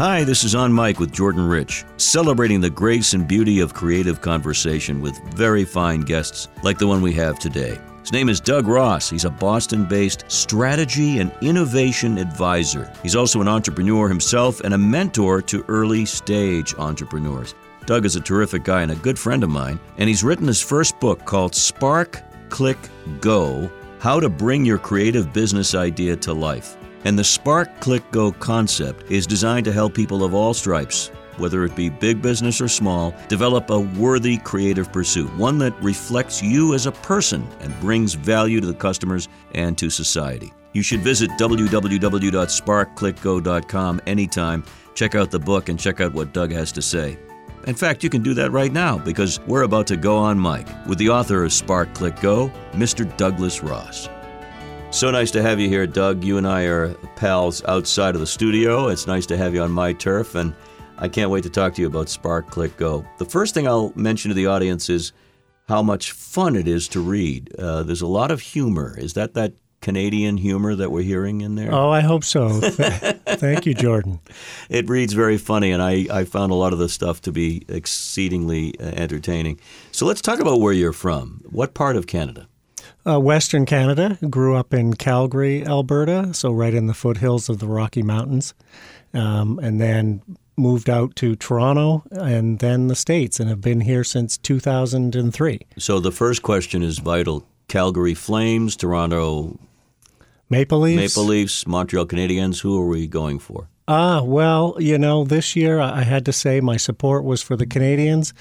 Hi, this is On Mic with Jordan Rich, celebrating the grace and beauty of creative conversation with very fine guests like the one we have today. His name is Doug Ross. He's a Boston based strategy and innovation advisor. He's also an entrepreneur himself and a mentor to early stage entrepreneurs. Doug is a terrific guy and a good friend of mine, and he's written his first book called Spark, Click, Go How to Bring Your Creative Business Idea to Life. And the Spark, Click, Go concept is designed to help people of all stripes whether it be big business or small, develop a worthy creative pursuit, one that reflects you as a person and brings value to the customers and to society. You should visit www.sparkclickgo.com anytime. Check out the book and check out what Doug has to say. In fact, you can do that right now because we're about to go on mic with the author of Spark Click Go, Mr. Douglas Ross. So nice to have you here, Doug. You and I are pals outside of the studio. It's nice to have you on my turf, and I can't wait to talk to you about Spark Click Go. The first thing I'll mention to the audience is how much fun it is to read. Uh, there's a lot of humor. Is that that Canadian humor that we're hearing in there? Oh, I hope so. Thank you, Jordan. It reads very funny, and I, I found a lot of the stuff to be exceedingly uh, entertaining. So let's talk about where you're from. What part of Canada? Uh, Western Canada. Grew up in Calgary, Alberta, so right in the foothills of the Rocky Mountains. Um, and then moved out to Toronto and then the States and have been here since 2003. So the first question is vital Calgary Flames, Toronto Maple Leafs, Maple Leafs, Montreal Canadiens. Who are we going for? Ah, well, you know, this year I had to say my support was for the Canadiens.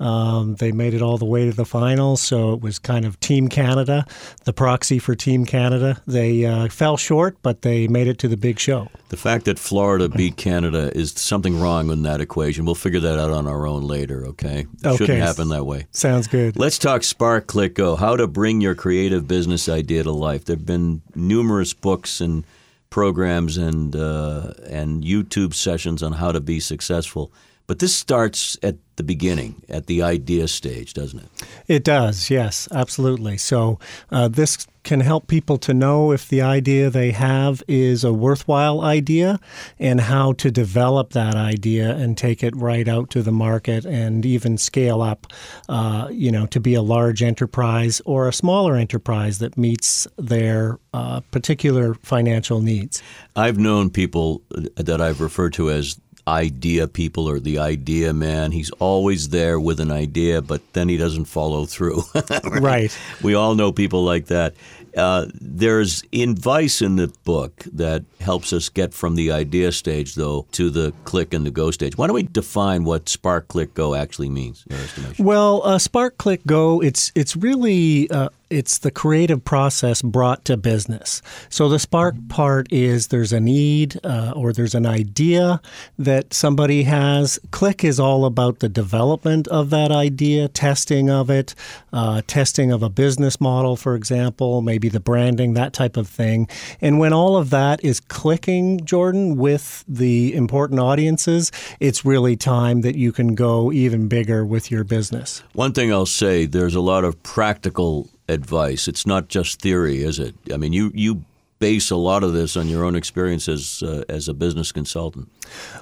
Um, they made it all the way to the finals, so it was kind of Team Canada, the proxy for Team Canada. They uh, fell short, but they made it to the big show. The fact that Florida beat Canada is something wrong in that equation. We'll figure that out on our own later, okay? It okay. shouldn't happen that way. Sounds good. Let's talk Spark Click Go, how to bring your creative business idea to life. There have been numerous books and programs and uh, and YouTube sessions on how to be successful. But this starts at the beginning, at the idea stage, doesn't it? It does, yes, absolutely. So uh, this can help people to know if the idea they have is a worthwhile idea and how to develop that idea and take it right out to the market and even scale up, uh, you know, to be a large enterprise or a smaller enterprise that meets their uh, particular financial needs. I've known people that I've referred to as idea people or the idea man. He's always there with an idea, but then he doesn't follow through. right? right. We all know people like that. Uh, there's advice in the book that helps us get from the idea stage, though, to the click and the go stage. Why don't we define what Spark Click Go actually means? Well, uh, Spark Click Go, it's it's really uh, it's the creative process brought to business. So the spark part is there's a need uh, or there's an idea that somebody has. Click is all about the development of that idea, testing of it, uh, testing of a business model, for example, maybe the branding, that type of thing. And when all of that is clicking, Jordan, with the important audiences, it's really time that you can go even bigger with your business. One thing I'll say there's a lot of practical advice. It's not just theory, is it? I mean, you you base a lot of this on your own experience as, uh, as a business consultant.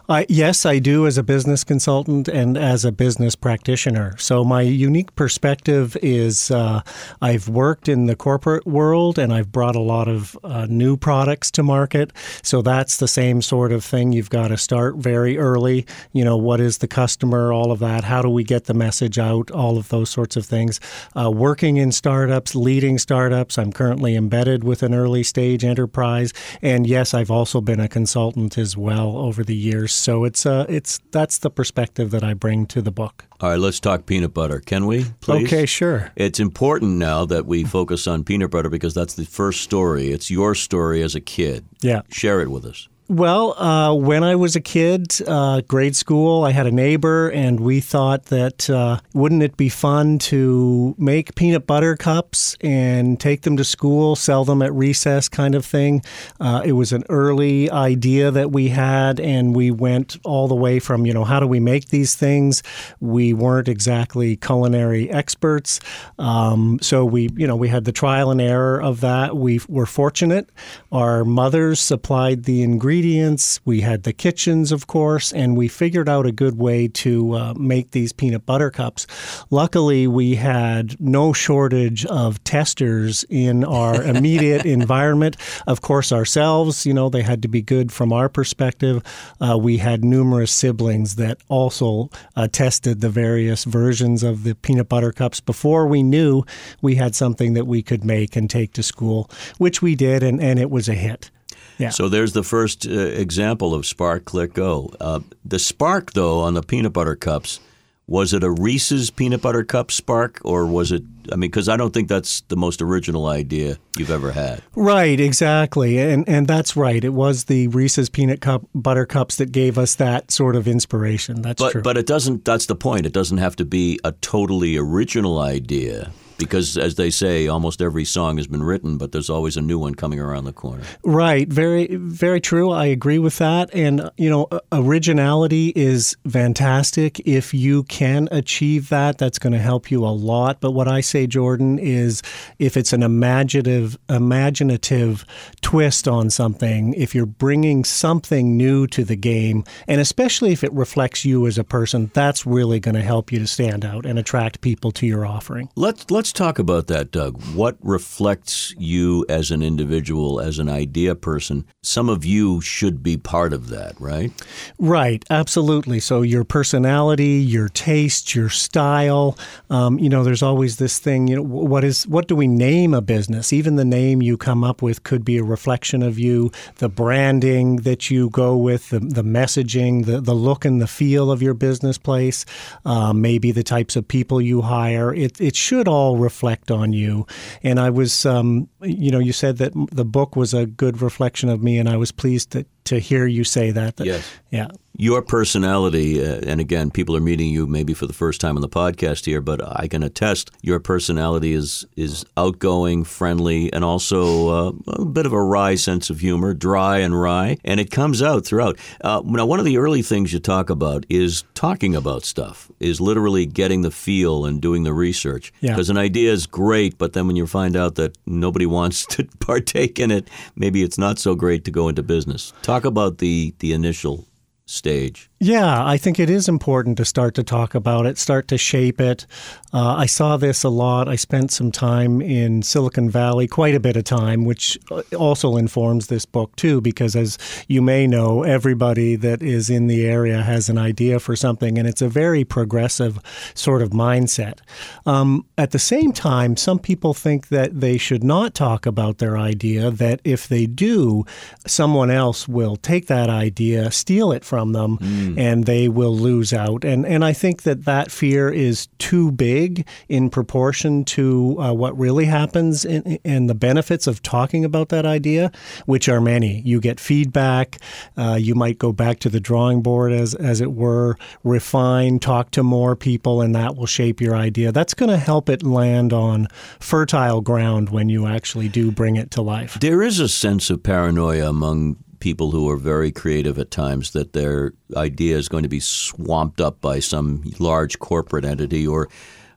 Uh, yes, I do as a business consultant and as a business practitioner. So, my unique perspective is uh, I've worked in the corporate world and I've brought a lot of uh, new products to market. So, that's the same sort of thing. You've got to start very early. You know, what is the customer, all of that? How do we get the message out? All of those sorts of things. Uh, working in startups, leading startups. I'm currently embedded with an early stage enterprise. And yes, I've also been a consultant as well over the years. So it's uh, it's that's the perspective that I bring to the book. All right, let's talk peanut butter. Can we, please? Okay, sure. It's important now that we focus on peanut butter because that's the first story. It's your story as a kid. Yeah. Share it with us. Well, uh, when I was a kid, uh, grade school, I had a neighbor, and we thought that uh, wouldn't it be fun to make peanut butter cups and take them to school, sell them at recess, kind of thing. Uh, it was an early idea that we had, and we went all the way from, you know, how do we make these things? We weren't exactly culinary experts, um, so we, you know, we had the trial and error of that. We were fortunate; our mothers supplied the ingredients ingredients. We had the kitchens, of course, and we figured out a good way to uh, make these peanut butter cups. Luckily, we had no shortage of testers in our immediate environment. Of course, ourselves, you know, they had to be good from our perspective. Uh, we had numerous siblings that also uh, tested the various versions of the peanut butter cups before we knew we had something that we could make and take to school, which we did, and, and it was a hit. Yeah. So there's the first uh, example of Spark Click Go. Uh, the spark, though, on the peanut butter cups, was it a Reese's peanut butter cup spark, or was it? I mean, because I don't think that's the most original idea you've ever had. Right, exactly, and and that's right. It was the Reese's peanut cup butter cups that gave us that sort of inspiration. That's but, true. But it doesn't. That's the point. It doesn't have to be a totally original idea because as they say almost every song has been written but there's always a new one coming around the corner. Right. Very very true. I agree with that. And you know originality is fantastic. If you can achieve that that's going to help you a lot. But what i say jordan is if it's an imaginative imaginative twist on something if you're bringing something new to the game and especially if it reflects you as a person that's really going to help you to stand out and attract people to your offering. Let's let's Let's talk about that, Doug. What reflects you as an individual, as an idea person? Some of you should be part of that, right? Right, absolutely. So your personality, your taste, your style. Um, you know, there's always this thing. You know, what is what do we name a business? Even the name you come up with could be a reflection of you. The branding that you go with, the, the messaging, the the look and the feel of your business place, uh, maybe the types of people you hire. It it should all reflect on you. And I was, um, you know, you said that the book was a good reflection of me, and I was pleased to, to hear you say that. that yes. Yeah your personality, uh, and again, people are meeting you maybe for the first time on the podcast here, but I can attest your personality is is outgoing, friendly, and also uh, a bit of a wry sense of humor, dry and wry, and it comes out throughout. Uh, now, one of the early things you talk about is talking about stuff, is literally getting the feel and doing the research. Because yeah. an idea is great, but then when you find out that nobody wants to partake in it, maybe it's not so great to go into business. Talk about the the initial stage. Yeah, I think it is important to start to talk about it, start to shape it. Uh, I saw this a lot. I spent some time in Silicon Valley, quite a bit of time, which uh, also informs this book too, because as you may know, everybody that is in the area has an idea for something, and it's a very progressive sort of mindset. Um, at the same time, some people think that they should not talk about their idea, that if they do, someone else will take that idea, steal it from them. Mm mm. and they will lose out. And and I think that that fear is too big in proportion to uh, what really happens in, and the benefits of talking about that idea, which are many. You get feedback. Uh, you might go back to the drawing board, as as it were, refine, talk to more people, and that will shape your idea. That's going to help it land on fertile ground when you actually do bring it to life. There is a sense of paranoia among people who are very creative at times that their idea is going to be swamped up by some large corporate entity or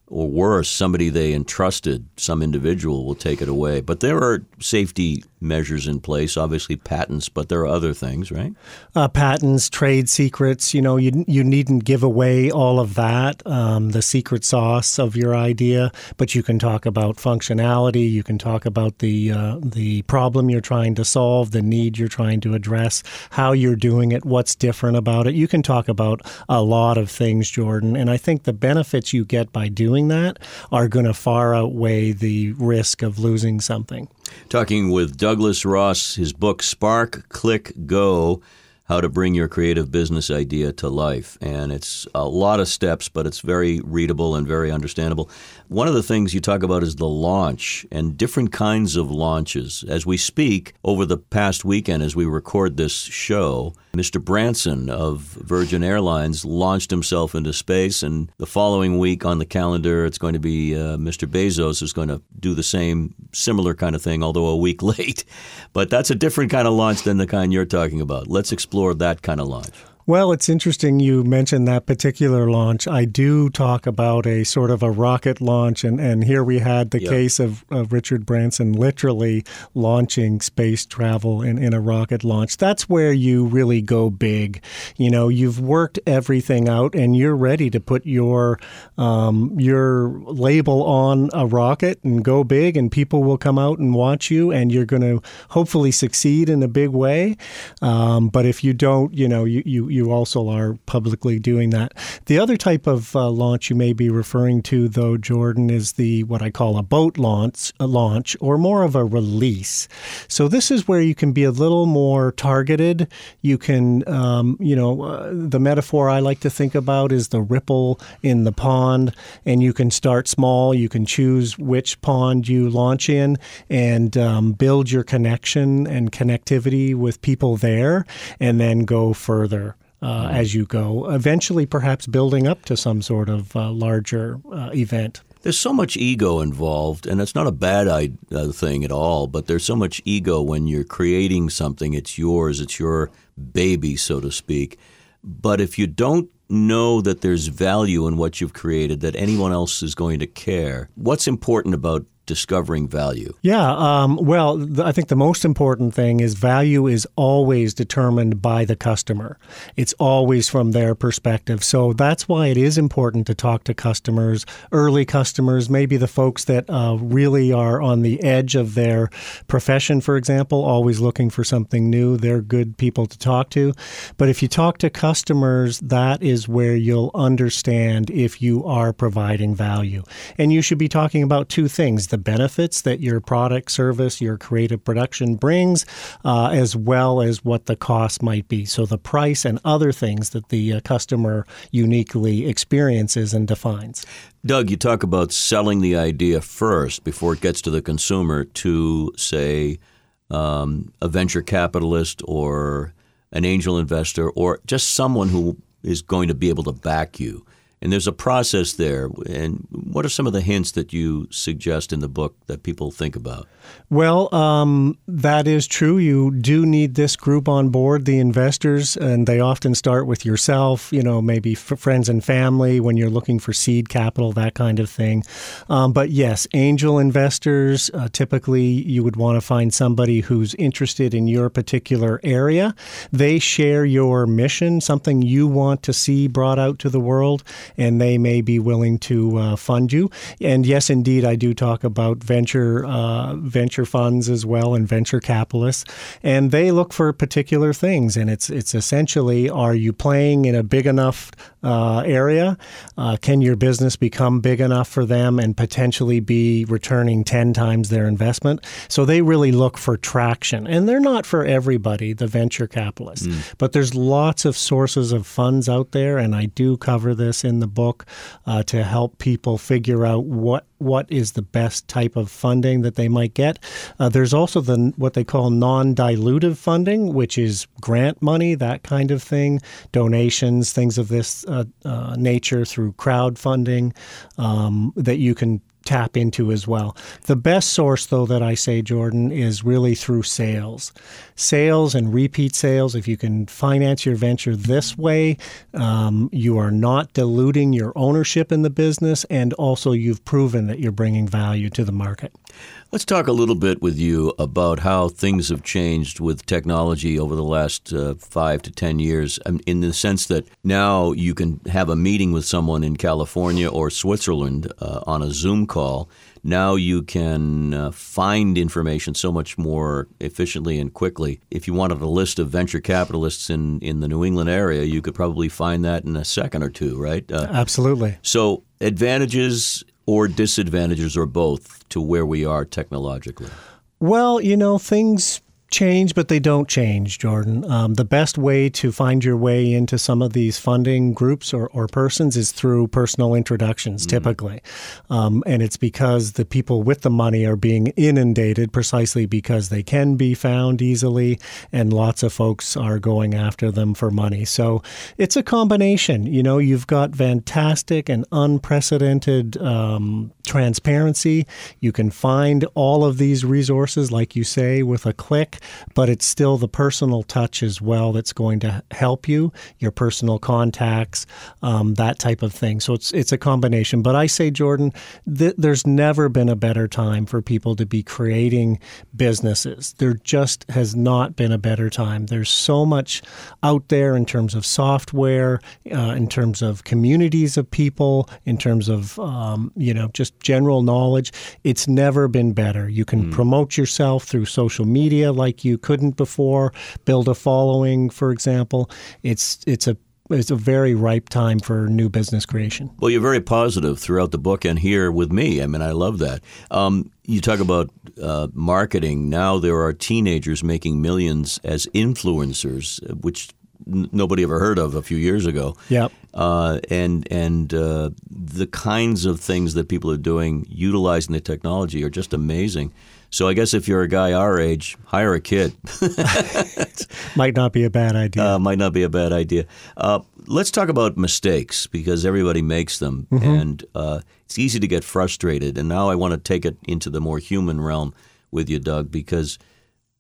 or worse, somebody they entrusted, some individual will take it away. But there are safety measures in place, obviously patents, but there are other things, right? Uh, patents, trade secrets, you know, you, you needn't give away all of that, um, the secret sauce of your idea, but you can talk about functionality, you can talk about the, uh, the problem you're trying to solve, the need you're trying to address, how you're doing it, what's different about it. You can talk about a lot of things, Jordan, and I think the benefits you get by doing that are going to far outweigh the risk of losing something. Talking with Douglas Ross, his book Spark, Click, Go How to Bring Your Creative Business Idea to Life. And it's a lot of steps, but it's very readable and very understandable. One of the things you talk about is the launch and different kinds of launches. As we speak, over the past weekend, as we record this show, Mr. Branson of Virgin Airlines launched himself into space, and the following week on the calendar, it's going to be uh, Mr. Bezos is going to do the same, similar kind of thing, although a week late. But that's a different kind of launch than the kind you're talking about. Let's explore that kind of launch. Well, it's interesting you mentioned that particular launch. I do talk about a sort of a rocket launch, and, and here we had the yep. case of, of Richard Branson literally launching space travel in, in a rocket launch. That's where you really go big. You know, you've worked everything out, and you're ready to put your um, your label on a rocket and go big, and people will come out and watch you, and you're going to hopefully succeed in a big way. Um, but if you don't, you know, you, you, you also are publicly doing that. The other type of uh, launch you may be referring to, though, Jordan, is the what I call a boat launch, a launch, or more of a release. So this is where you can be a little more targeted. You can, um, you know, uh, the metaphor I like to think about is the ripple in the pond, and you can start small. You can choose which pond you launch in and um, build your connection and connectivity with people there, and then go further. Uh, mm-hmm. as you go, eventually perhaps building up to some sort of uh, larger uh, event. There's so much ego involved, and it's not a bad uh, thing at all, but there's so much ego when you're creating something. It's yours, it's your baby, so to speak. But if you don't know that there's value in what you've created, that anyone else is going to care, what's important about discovering value? Yeah, um, well, I think the most important thing is value is always determined by the customer. It's always from their perspective. So that's why it is important to talk to customers, early customers, maybe the folks that uh, really are on the edge of their profession, for example, always looking for something new. They're good people to talk to. But if you talk to customers, that is where you'll understand if you are providing value. And you should be talking about two things the benefits that your product, service, your creative production brings, uh, as well as what the cost might be. So the price and other things that the uh, customer uniquely experiences and defines. Doug, you talk about selling the idea first before it gets to the consumer to, say, um, a venture capitalist or an angel investor or just someone who is going to be able to back you. And there's a process there. And what are some of the hints that you suggest in the book that people think about? Well, um, that is true. You do need this group on board, the investors, and they often start with yourself, you know, maybe friends and family when you're looking for seed capital, that kind of thing. Um, but yes, angel investors, uh, typically you would want to find somebody who's interested in your particular area. They share your mission, something you want to see brought out to the world and they may be willing to uh, fund you. And yes, indeed, I do talk about venture uh, venture funds as well and venture capitalists, and they look for particular things. And it's it's essentially, are you playing in a big enough uh, area? Uh, can your business become big enough for them and potentially be returning ten times their investment? So they really look for traction, and they're not for everybody, the venture capitalists, mm. but there's lots of sources of funds out there, and I do cover this in the book uh, to help people figure out what what is the best type of funding that they might get. Uh, there's also the what they call non-dilutive funding, which is grant money, that kind of thing, donations, things of this uh, uh, nature through crowdfunding um, that you can tap into as well. The best source, though, that I say, Jordan, is really through sales. Sales and repeat sales. If you can finance your venture this way, um, you are not diluting your ownership in the business, and also you've proven that you're bringing value to the market. Let's talk a little bit with you about how things have changed with technology over the last uh, five to 10 years, um, in the sense that now you can have a meeting with someone in California or Switzerland uh, on a Zoom call. Now you can uh, find information so much more efficiently and quickly. If you wanted a list of venture capitalists in, in the New England area, you could probably find that in a second or two, right? Uh, Absolutely. So, advantages or disadvantages or both to where we are technologically? Well, you know, things change, but they don't change, Jordan. Um, the best way to find your way into some of these funding groups or, or persons is through personal introductions, mm typically. Um, and it's because the people with the money are being inundated precisely because they can be found easily, and lots of folks are going after them for money. So it's a combination. You know, you've got fantastic and unprecedented um, transparency. You can find all of these resources, like you say, with a click. But it's still the personal touch as well that's going to help you, your personal contacts, um, that type of thing. So it's it's a combination. But I say, Jordan, th- there's never been a better time for people to be creating businesses. There just has not been a better time. There's so much out there in terms of software, uh, in terms of communities of people, in terms of um, you know just general knowledge. It's never been better. You can mm. promote yourself through social media like you couldn't before. Build a following, for example. It's it's a it's a very ripe time for new business creation. Well, you're very positive throughout the book and here with me. I mean, I love that. Um, you talk about uh, marketing. Now there are teenagers making millions as influencers, which n- nobody ever heard of a few years ago. Yep. Uh, and and uh, the kinds of things that people are doing utilizing the technology are just amazing. So I guess if you're a guy our age, hire a kid. might not be a bad idea. Uh, might not be a bad idea. Uh, let's talk about mistakes because everybody makes them, mm-hmm. and uh, it's easy to get frustrated. And now I want to take it into the more human realm with you, Doug, because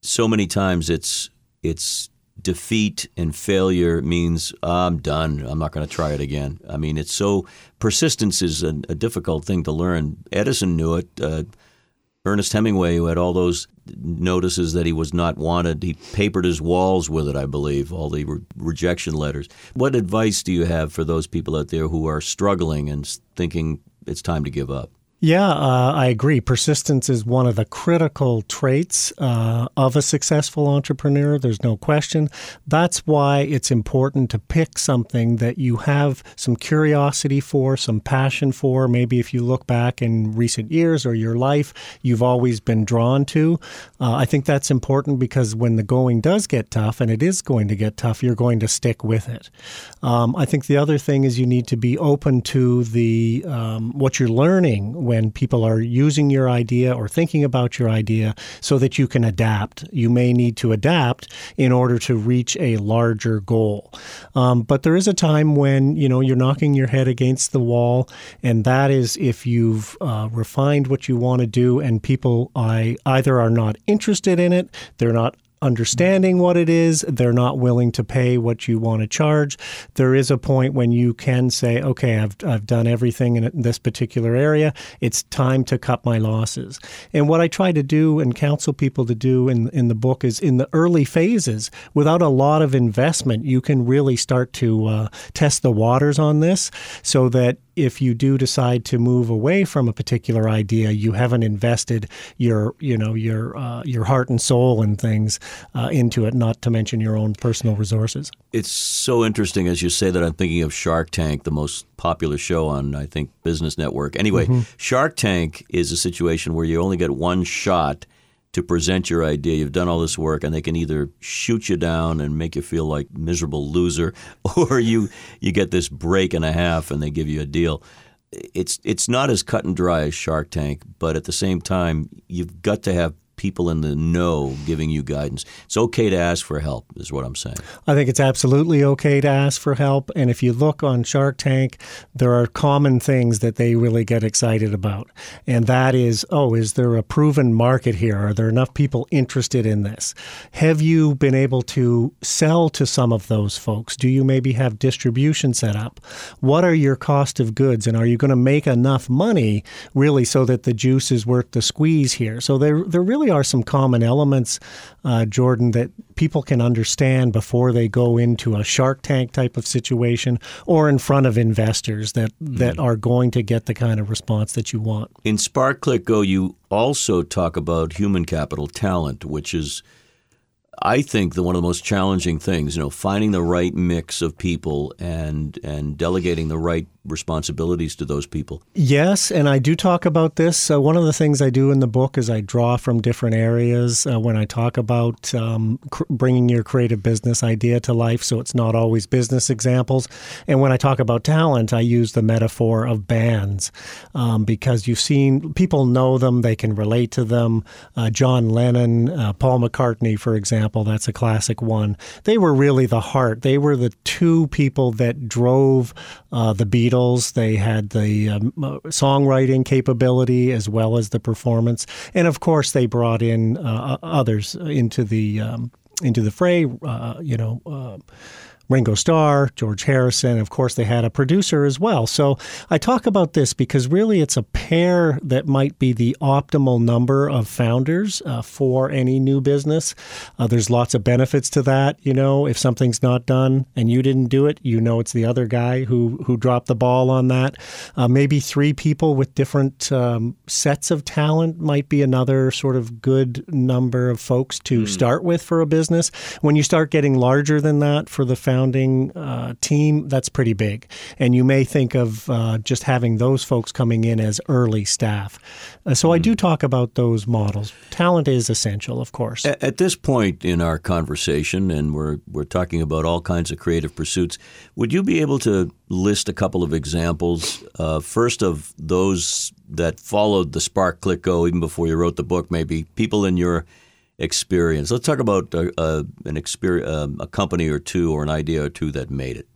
so many times it's it's defeat and failure means I'm done. I'm not going to try it again. I mean, it's so persistence is a, a difficult thing to learn. Edison knew it. Uh, Ernest Hemingway, who had all those notices that he was not wanted, he papered his walls with it, I believe, all the re- rejection letters. What advice do you have for those people out there who are struggling and thinking it's time to give up? Yeah, uh, I agree. Persistence is one of the critical traits uh, of a successful entrepreneur. There's no question. That's why it's important to pick something that you have some curiosity for, some passion for. Maybe if you look back in recent years or your life, you've always been drawn to. Uh, I think that's important because when the going does get tough, and it is going to get tough, you're going to stick with it. Um, I think the other thing is you need to be open to the um, what you're learning when people are using your idea or thinking about your idea so that you can adapt. You may need to adapt in order to reach a larger goal. Um, but there is a time when, you know, you're knocking your head against the wall, and that is if you've uh, refined what you want to do and people I, either are not interested in it, they're not understanding what it is. They're not willing to pay what you want to charge. There is a point when you can say, okay, I've, I've done everything in this particular area. It's time to cut my losses. And what I try to do and counsel people to do in, in the book is in the early phases, without a lot of investment, you can really start to uh, test the waters on this so that if you do decide to move away from a particular idea, you haven't invested your, you know, your uh, your heart and soul and things uh, into it. Not to mention your own personal resources. It's so interesting as you say that. I'm thinking of Shark Tank, the most popular show on I think Business Network. Anyway, mm-hmm. Shark Tank is a situation where you only get one shot to present your idea. You've done all this work, and they can either shoot you down and make you feel like miserable loser, or you you get this break and a half, and they give you a deal. It's it's not as cut and dry as Shark Tank, but at the same time, you've got to have people in the know giving you guidance. It's okay to ask for help, is what I'm saying. I think it's absolutely okay to ask for help. And if you look on Shark Tank, there are common things that they really get excited about. And that is oh, is there a proven market here? Are there enough people interested in this? Have you been able to sell to some of those folks? Do you maybe have distribution set up? What are your cost of goods? And are you going to make enough money really so that the juice is worth the squeeze here? So there, there really are some common elements, uh, Jordan, that people can understand before they go into a Shark Tank type of situation or in front of investors that, that mm. are going to get the kind of response that you want. In Spark Click Go, you also talk about human capital talent, which is I think the one of the most challenging things, you know, finding the right mix of people and and delegating the right responsibilities to those people. Yes, and I do talk about this. Uh, one of the things I do in the book is I draw from different areas uh, when I talk about um, cr- bringing your creative business idea to life. So it's not always business examples. And when I talk about talent, I use the metaphor of bands um, because you've seen people know them, they can relate to them. Uh, John Lennon, uh, Paul McCartney, for example that's a classic one. They were really the heart. They were the two people that drove uh, the Beatles. They had the um, uh, songwriting capability as well as the performance, and of course, they brought in uh, others into the um, into the fray. Uh, you know uh, Ringo Starr, George Harrison. Of course, they had a producer as well. So I talk about this because really it's a pair that might be the optimal number of founders uh, for any new business. Uh, there's lots of benefits to that. You know, if something's not done and you didn't do it, you know it's the other guy who who dropped the ball on that. Uh, maybe three people with different um, sets of talent might be another sort of good number of folks to mm. start with for a business. When you start getting larger than that for the founder uh, team, that's pretty big. And you may think of uh, just having those folks coming in as early staff. Uh, so mm. I do hmm. talk about those models. Talent is essential, of course. At, at this point in our conversation, and we're, we're talking about all kinds of creative pursuits, would you be able to list a couple of examples? Uh, first, of those that followed the Spark Click Go even before you wrote the book, maybe people in your experience. Let's talk about uh, uh, an experience, um, a company or two or an idea or two that made it.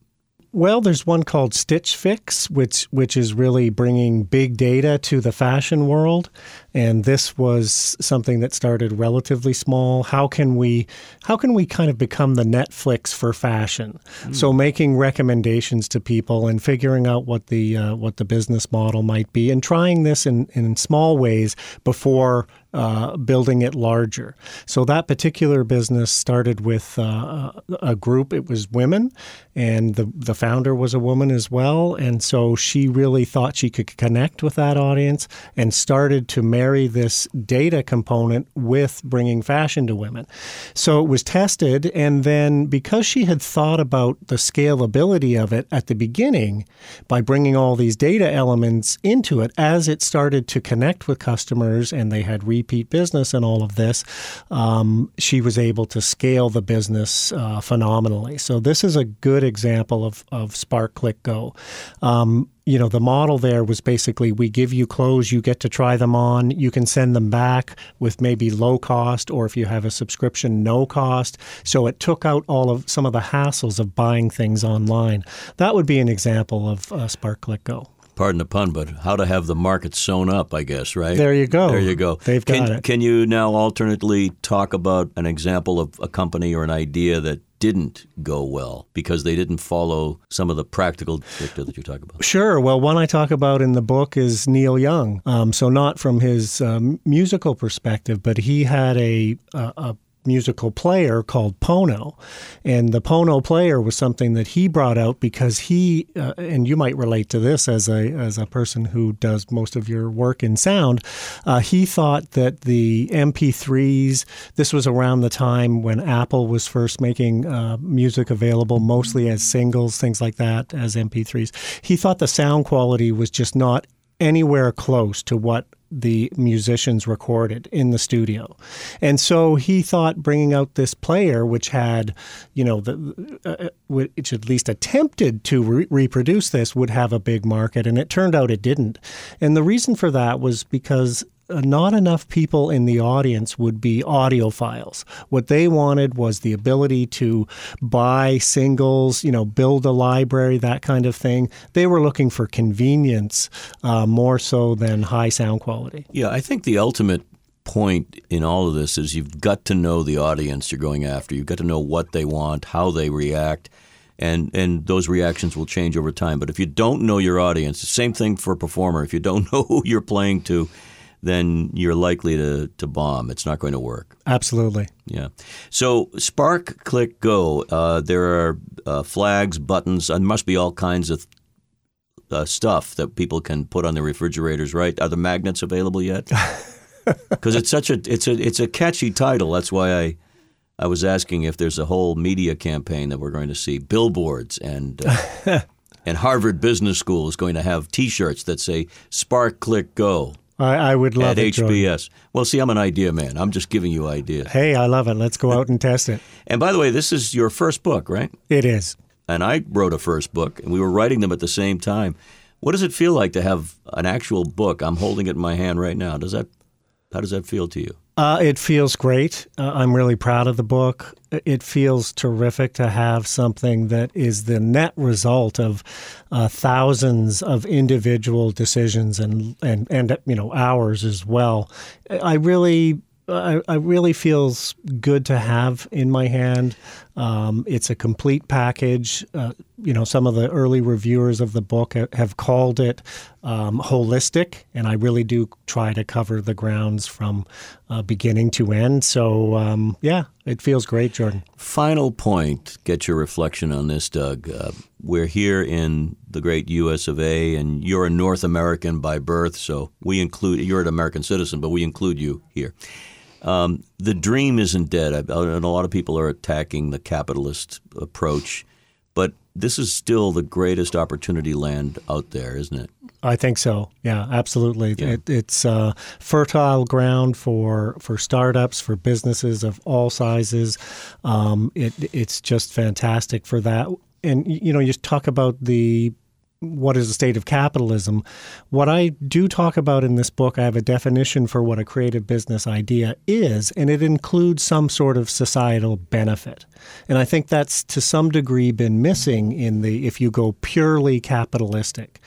Well, there's one called Stitch Fix, which which is really bringing big data to the fashion world, and this was something that started relatively small. How can we how can we kind of become the Netflix for fashion? Mm. So making recommendations to people and figuring out what the uh, what the business model might be, and trying this in in small ways before uh, building it larger. So that particular business started with uh, a group. It was women, and the the founder was a woman as well. And so she really thought she could connect with that audience and started to marry this data component with bringing fashion to women. So it was tested, and then because she had thought about the scalability of it at the beginning by bringing all these data elements into it, as it started to connect with customers and they had re repeat business and all of this, um, she was able to scale the business uh, phenomenally. So this is a good example of, of Spark Click Go. Um, you know, the model there was basically we give you clothes, you get to try them on, you can send them back with maybe low cost, or if you have a subscription, no cost. So it took out all of some of the hassles of buying things online. That would be an example of uh, Spark Click Go pardon the pun, but how to have the market sewn up, I guess, right? There you go. There you go. They've got can, it. Can you now alternately talk about an example of a company or an idea that didn't go well because they didn't follow some of the practical dicta that you talk about? Sure. Well, one I talk about in the book is Neil Young. Um, so not from his um, musical perspective, but he had a, a, a musical player called Pono. And the Pono player was something that he brought out because he, uh, and you might relate to this as a, as a person who does most of your work in sound, uh, he thought that the MP3s, this was around the time when Apple was first making uh, music available mostly as singles, things like that, as MP3s. He thought the sound quality was just not anywhere close to what the musicians recorded in the studio. And so he thought bringing out this player, which had, you know, the, uh, uh which at least attempted to re- reproduce this, would have a big market. And it turned out it didn't. And the reason for that was because not enough people in the audience would be audiophiles. What they wanted was the ability to buy singles, you know, build a library, that kind of thing. They were looking for convenience uh, more so than high sound quality. Yeah, I think the ultimate point in all of this is you've got to know the audience you're going after. You've got to know what they want, how they react. And, and those reactions will change over time. But if you don't know your audience, the same thing for a performer. If you don't know who you're playing to, then you're likely to, to bomb. It's not going to work. Absolutely. Yeah. So Spark, Click, Go. Uh, there are uh, flags, buttons, and must be all kinds of uh, stuff that people can put on their refrigerators. Right? Are the magnets available yet? Because it's such a it's a it's a catchy title. That's why I. I was asking if there's a whole media campaign that we're going to see billboards and uh, and Harvard Business School is going to have T-shirts that say "Spark, Click, Go." I, I would love at it, HBS. Well, see, I'm an idea man. I'm just giving you ideas. Hey, I love it. Let's go out and test it. And by the way, this is your first book, right? It is. And I wrote a first book, and we were writing them at the same time. What does it feel like to have an actual book? I'm holding it in my hand right now. Does that How does that feel to you? Uh, it feels great. Uh, I'm really proud of the book. It feels terrific to have something that is the net result of uh, thousands of individual decisions and, and and you know hours as well. I really I, I really feels good to have in my hand. Um, it's a complete package. You know, some of the early reviewers of the book have called it um, holistic, and I really do try to cover the grounds from uh, beginning to end. So, um, yeah, it feels great, Jordan. Final point. Get your reflection on this, Doug. Uh, we're here in the great U.S. of A., and you're a North American by birth, so we include you're an American citizen, but we include you here. Um, the dream isn't dead. I, and a lot of people are attacking the capitalist approach, this is still the greatest opportunity land out there, isn't it? I think so. Yeah, absolutely. Yeah. It, it's uh, fertile ground for for startups, for businesses of all sizes. Um, it, it's just fantastic for that. And you know, you talk about the what is the state of capitalism. What I do talk about in this book, I have a definition for what a creative business idea is, and it includes some sort of societal benefit. And I think that's to some degree been missing in the if you go purely capitalistic.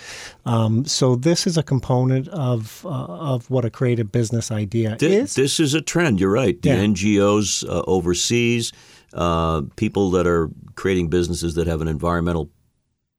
Um, so this is a component of uh, of what a creative business idea Th- is. This is a trend. You're right. The yeah. NGOs uh, overseas. Uh, people that are creating businesses that have an environmental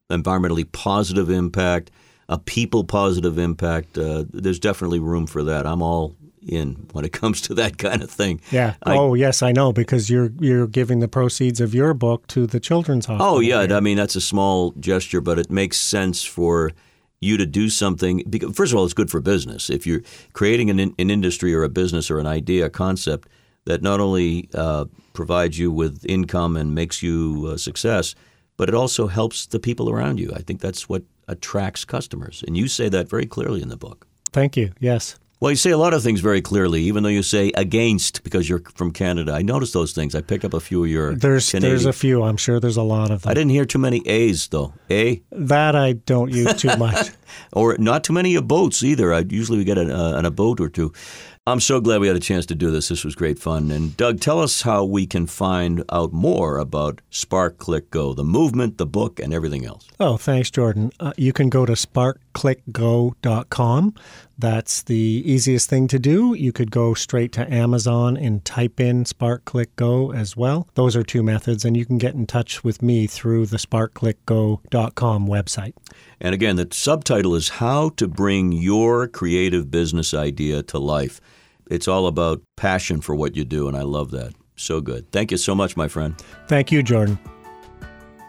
environmentally positive impact, a people positive impact. Uh, there's definitely room for that. I'm all in when it comes to that kind of thing. Yeah. I, oh, yes, I know because you're you're giving the proceeds of your book to the children's hospital. Oh, yeah. I mean, that's a small gesture, but it makes sense for you to do something. Because, first of all, it's good for business. If you're creating an, an industry or a business or an idea, a concept that not only uh, provides you with income and makes you a success, but it also helps the people around you. I think that's what attracts customers. And you say that very clearly in the book. Thank you. Yes. Well, you say a lot of things very clearly, even though you say against because you're from Canada. I noticed those things. I picked up a few of your. There's Canadian. there's a few. I'm sure there's a lot of them. I didn't hear too many A's though. A. That I don't use too much. or not too many of boats either. I usually we get a, uh, a boat or two. I'm so glad we had a chance to do this. This was great fun. And Doug, tell us how we can find out more about Spark Click Go, the movement, the book, and everything else. Oh, thanks, Jordan. Uh, you can go to sparkclickgo.com. That's the easiest thing to do. You could go straight to Amazon and type in Spark Click Go as well. Those are two methods, and you can get in touch with me through the sparkclickgo.com website. And again, the subtitle is How to Bring Your Creative Business Idea to Life it's all about passion for what you do, and I love that. So good. Thank you so much, my friend. Thank you, Jordan.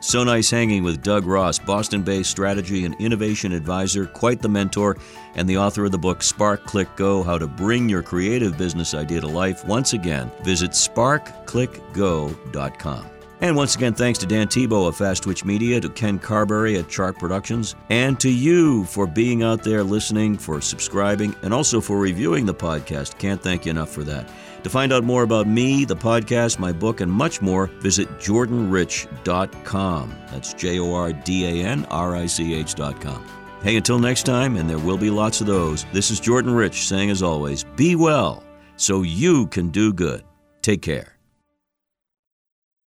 So nice hanging with Doug Ross, Boston based strategy and innovation advisor, quite the mentor, and the author of the book Spark Click Go How to Bring Your Creative Business Idea to Life. Once again, visit sparkclickgo.com. And once again, thanks to Dan Tebow of Fast Twitch Media, to Ken Carberry at Chart Productions, and to you for being out there listening, for subscribing, and also for reviewing the podcast. Can't thank you enough for that. To find out more about me, the podcast, my book, and much more, visit jordanrich.com. That's J O R D A N R I C H.com. Hey, until next time, and there will be lots of those, this is Jordan Rich saying, as always, be well so you can do good. Take care.